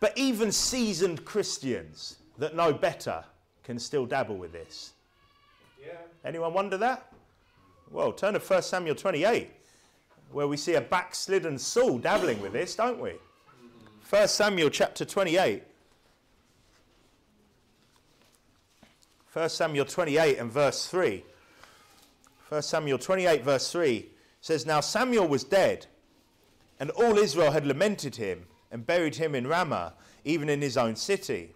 But even seasoned Christians that know better can still dabble with this. Yeah. Anyone wonder that? Well, turn to 1 Samuel 28 where we see a backslidden Saul dabbling with this, don't we? 1 Samuel chapter 28. 1 Samuel 28 and verse 3. 1 Samuel 28, verse 3 says, Now Samuel was dead, and all Israel had lamented him and buried him in Ramah, even in his own city.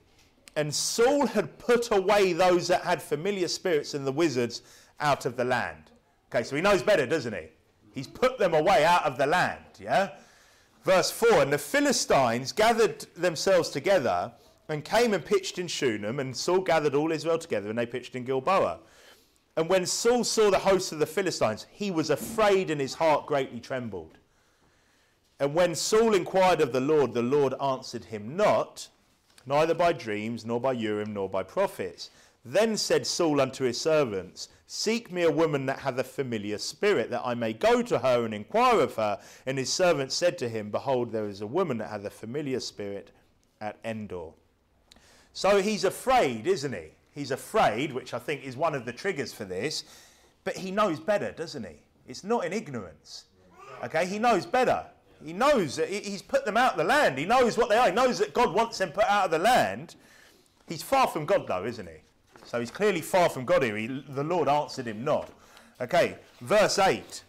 And Saul had put away those that had familiar spirits and the wizards out of the land. Okay, so he knows better, doesn't he? He's put them away out of the land, yeah? Verse 4 And the Philistines gathered themselves together and came and pitched in Shunem, and Saul gathered all Israel together, and they pitched in Gilboa. And when Saul saw the host of the Philistines, he was afraid, and his heart greatly trembled. And when Saul inquired of the Lord, the Lord answered him not, neither by dreams, nor by Urim, nor by prophets. Then said Saul unto his servants, Seek me a woman that hath a familiar spirit, that I may go to her and inquire of her. And his servants said to him, Behold, there is a woman that hath a familiar spirit at Endor. So he's afraid, isn't he? He's afraid, which I think is one of the triggers for this, but he knows better, doesn't he? It's not in ignorance. Okay, he knows better. He knows that he's put them out of the land. He knows what they are. He knows that God wants them put out of the land. He's far from God, though, isn't he? So he's clearly far from God here. He, the Lord answered him not. Okay, verse 8.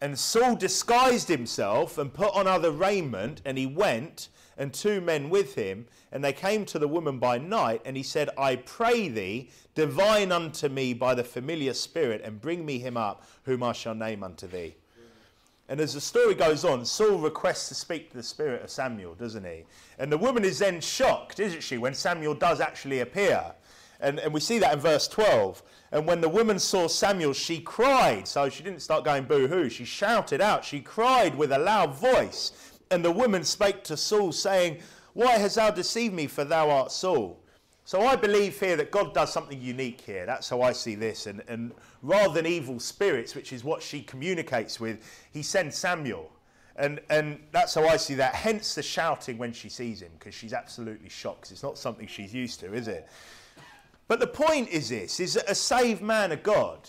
And Saul disguised himself and put on other raiment, and he went, and two men with him. And they came to the woman by night, and he said, I pray thee, divine unto me by the familiar spirit, and bring me him up, whom I shall name unto thee. And as the story goes on, Saul requests to speak to the spirit of Samuel, doesn't he? And the woman is then shocked, isn't she, when Samuel does actually appear. And, and we see that in verse 12. And when the woman saw Samuel, she cried. So she didn't start going boo hoo. She shouted out. She cried with a loud voice. And the woman spake to Saul, saying, Why hast thou deceived me, for thou art Saul? So I believe here that God does something unique here. That's how I see this. And, and rather than evil spirits, which is what she communicates with, he sends Samuel. And, and that's how I see that. Hence the shouting when she sees him, because she's absolutely shocked. It's not something she's used to, is it? But the point is this, is that a saved man of God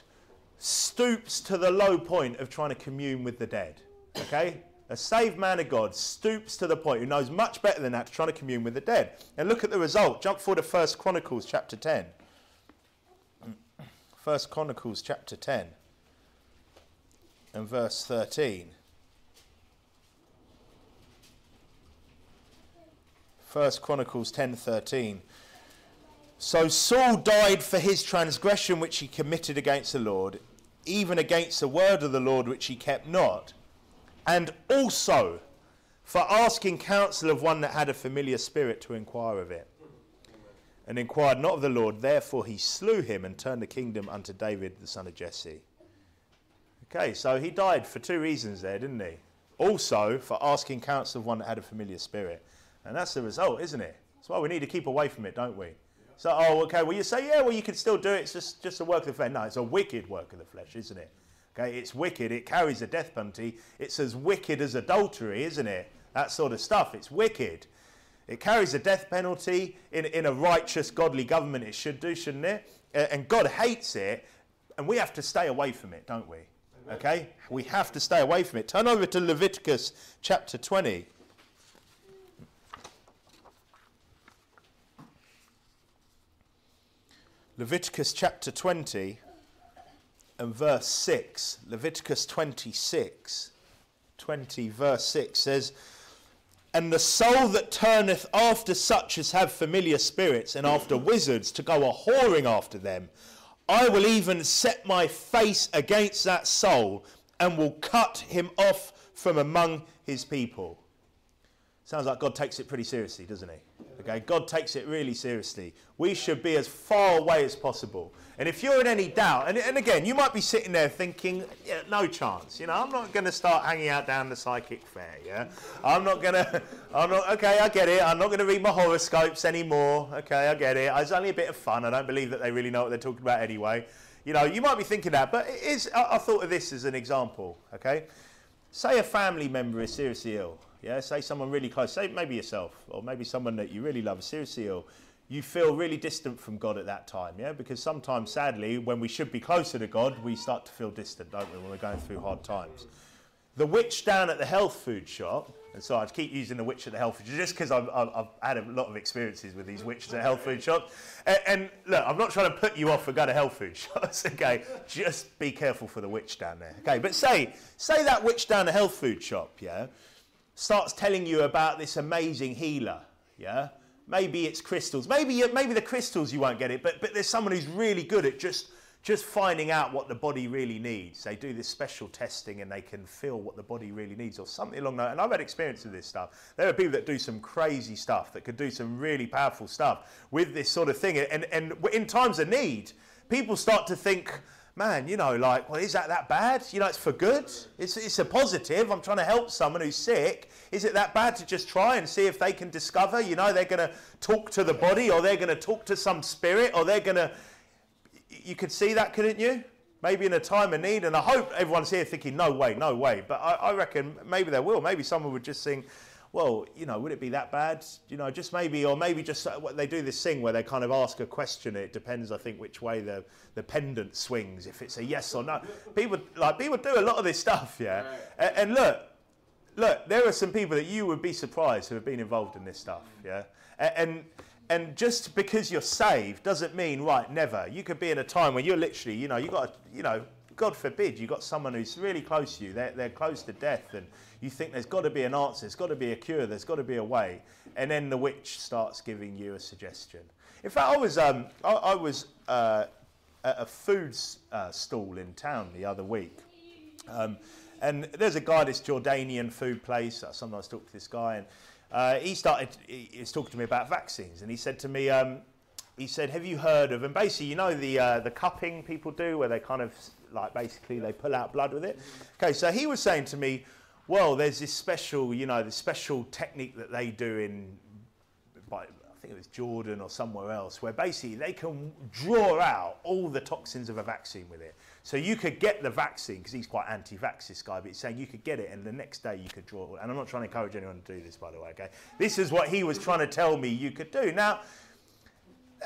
stoops to the low point of trying to commune with the dead. Okay? A saved man of God stoops to the point who knows much better than that to try to commune with the dead. And look at the result. Jump forward to 1 Chronicles chapter 10. 1 Chronicles chapter 10 and verse 13. 1 Chronicles 10:13 So Saul died for his transgression which he committed against the Lord even against the word of the Lord which he kept not, and also for asking counsel of one that had a familiar spirit to inquire of it. And inquired not of the Lord, therefore he slew him and turned the kingdom unto David the son of Jesse. Okay, so he died for two reasons there, didn't he? Also for asking counsel of one that had a familiar spirit. And that's the result, isn't it? That's why we need to keep away from it, don't we? So, oh, okay, well, you say, yeah, well, you can still do it. It's just, just a work of the flesh. No, it's a wicked work of the flesh, isn't it? Okay, it's wicked. It carries a death penalty. It's as wicked as adultery, isn't it? That sort of stuff. It's wicked. It carries a death penalty in, in a righteous, godly government. It should do, shouldn't it? And God hates it, and we have to stay away from it, don't we? Okay? We have to stay away from it. Turn over to Leviticus chapter 20. Leviticus chapter 20 and verse 6. Leviticus 26, 20, verse 6 says, And the soul that turneth after such as have familiar spirits and after wizards to go a whoring after them, I will even set my face against that soul and will cut him off from among his people. Sounds like God takes it pretty seriously, doesn't he? Okay, God takes it really seriously. We should be as far away as possible. And if you're in any doubt, and, and again, you might be sitting there thinking, yeah, no chance. You know, I'm not going to start hanging out down the psychic fair. Yeah, I'm not going to. I'm not. Okay, I get it. I'm not going to read my horoscopes anymore. Okay, I get it. It's only a bit of fun. I don't believe that they really know what they're talking about anyway. You know, you might be thinking that, but it is. I, I thought of this as an example. Okay, say a family member is seriously ill yeah, say someone really close, say maybe yourself, or maybe someone that you really love, seriously ill. You feel really distant from God at that time, yeah? Because sometimes, sadly, when we should be closer to God, we start to feel distant, don't we, when we're going through hard times. The witch down at the health food shop, and so I'd keep using the witch at the health food shop just because I've, I've, I've, had a lot of experiences with these witches at health food shops. And, and, look, I'm not trying to put you off for going to health food shops, okay? Just be careful for the witch down there, okay? But say, say that witch down the health food shop, yeah? Starts telling you about this amazing healer, yeah? Maybe it's crystals. Maybe, maybe the crystals you won't get it, but, but there's someone who's really good at just, just finding out what the body really needs. They do this special testing and they can feel what the body really needs or something along that. And I've had experience with this stuff. There are people that do some crazy stuff, that could do some really powerful stuff with this sort of thing. And, and in times of need, people start to think, man, you know, like, well, is that that bad? You know, it's for good. It's, it's a positive. I'm trying to help someone who's sick. Is it that bad to just try and see if they can discover, you know, they're going to talk to the body or they're going to talk to some spirit or they're going to. You could see that, couldn't you? Maybe in a time of need. And I hope everyone's here thinking, no way, no way. But I, I reckon maybe they will. Maybe someone would just think, well, you know, would it be that bad? You know, just maybe, or maybe just uh, they do this thing where they kind of ask a question. It depends, I think, which way the, the pendant swings. If it's a yes or no, people like people do a lot of this stuff, yeah. Right. And, and, look, look, there are some people that you would be surprised who have been involved in this stuff, yeah. And, and and just because you're saved doesn't mean right never you could be in a time where you're literally you know you got you know God forbid, you've got someone who's really close to you, they're, they're close to death, and you think there's got to be an answer, there's got to be a cure, there's got to be a way. And then the witch starts giving you a suggestion. In fact, I was, um, I, I was uh, at a food uh, stall in town the other week. Um, and there's a guy, this Jordanian food place. I sometimes talk to this guy, and uh, he started, he, he was talking to me about vaccines, and he said to me, um, he said, "Have you heard of?" And basically, you know the uh, the cupping people do, where they kind of like basically they pull out blood with it. Okay, so he was saying to me, well, there's this special, you know, the special technique that they do in, by, I think it was Jordan or somewhere else, where basically they can draw out all the toxins of a vaccine with it. So you could get the vaccine, because he's quite anti-vax, this guy, but he's saying you could get it and the next day you could draw it. And I'm not trying to encourage anyone to do this, by the way, okay? This is what he was trying to tell me you could do. Now,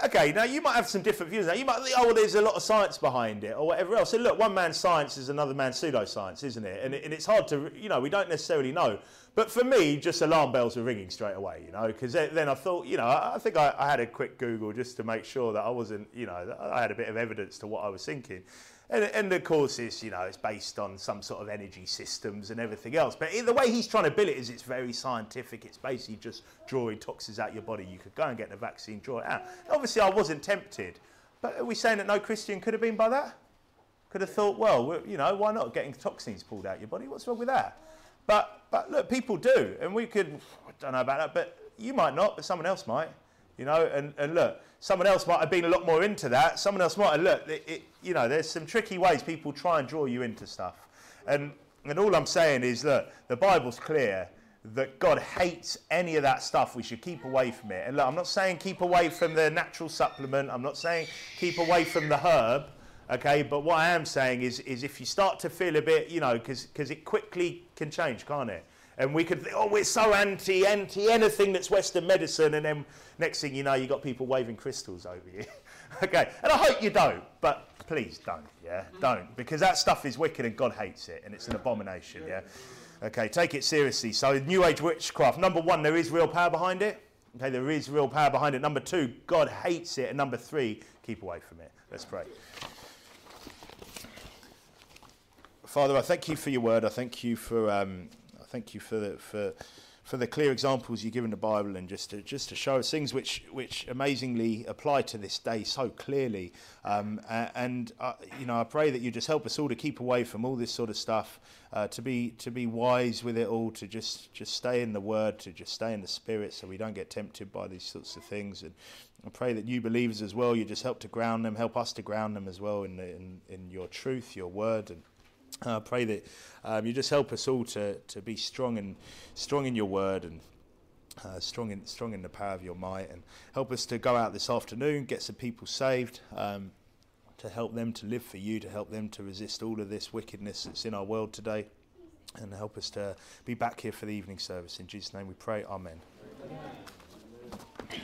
okay, now you might have some different views. Now you might think, oh, well, there's a lot of science behind it, or whatever else. Look, one man's science is another man's pseudoscience, isn't it? And, it? and, it's hard to, you know, we don't necessarily know. But for me, just alarm bells were ringing straight away, you know, because then I thought, you know, I, I think I, I, had a quick Google just to make sure that I wasn't, you know, I had a bit of evidence to what I was thinking. And, and of course, it's, you know, it's based on some sort of energy systems and everything else. But the way he's trying to bill it is it's very scientific. It's basically just drawing toxins out your body. You could go and get the vaccine, draw it out. Obviously, I wasn't tempted. But are we saying that no Christian could have been by that? Could have thought, well, you know, why not getting toxins pulled out your body? What's wrong with that? But, but look, people do, and we could, I don't know about that, but you might not, but someone else might, you know, and, and look, someone else might have been a lot more into that. Someone else might have, looked. it, it, you know, there's some tricky ways people try and draw you into stuff. And, and all I'm saying is, look, the Bible's clear that God hates any of that stuff. We should keep away from it. And look, I'm not saying keep away from the natural supplement. I'm not saying keep away from the herb. Okay, but what I am saying is, is if you start to feel a bit, you know, because it quickly can change, can't it? And we could think, oh, we're so anti, anti anything that's Western medicine, and then next thing you know, you've got people waving crystals over you. okay, and I hope you don't, but please don't, yeah? Don't, because that stuff is wicked and God hates it, and it's an abomination, yeah? Okay, take it seriously. So, New Age witchcraft, number one, there is real power behind it. Okay, there is real power behind it. Number two, God hates it. And number three, keep away from it. Let's pray. Father, I thank you for your word. I thank you for um, thank you for the, for for the clear examples you give in the Bible and just to, just to show us things which which amazingly apply to this day so clearly. Um, and uh, you know, I pray that you just help us all to keep away from all this sort of stuff, uh, to be to be wise with it all, to just just stay in the Word, to just stay in the Spirit, so we don't get tempted by these sorts of things. And I pray that you believers as well, you just help to ground them, help us to ground them as well in in, in your truth, your Word, and I pray that um, you just help us all to, to be strong and strong in your word and uh, strong in strong in the power of your might, and help us to go out this afternoon, get some people saved, um, to help them to live for you, to help them to resist all of this wickedness that's in our world today, and help us to be back here for the evening service. In Jesus' name we pray. Amen. Amen.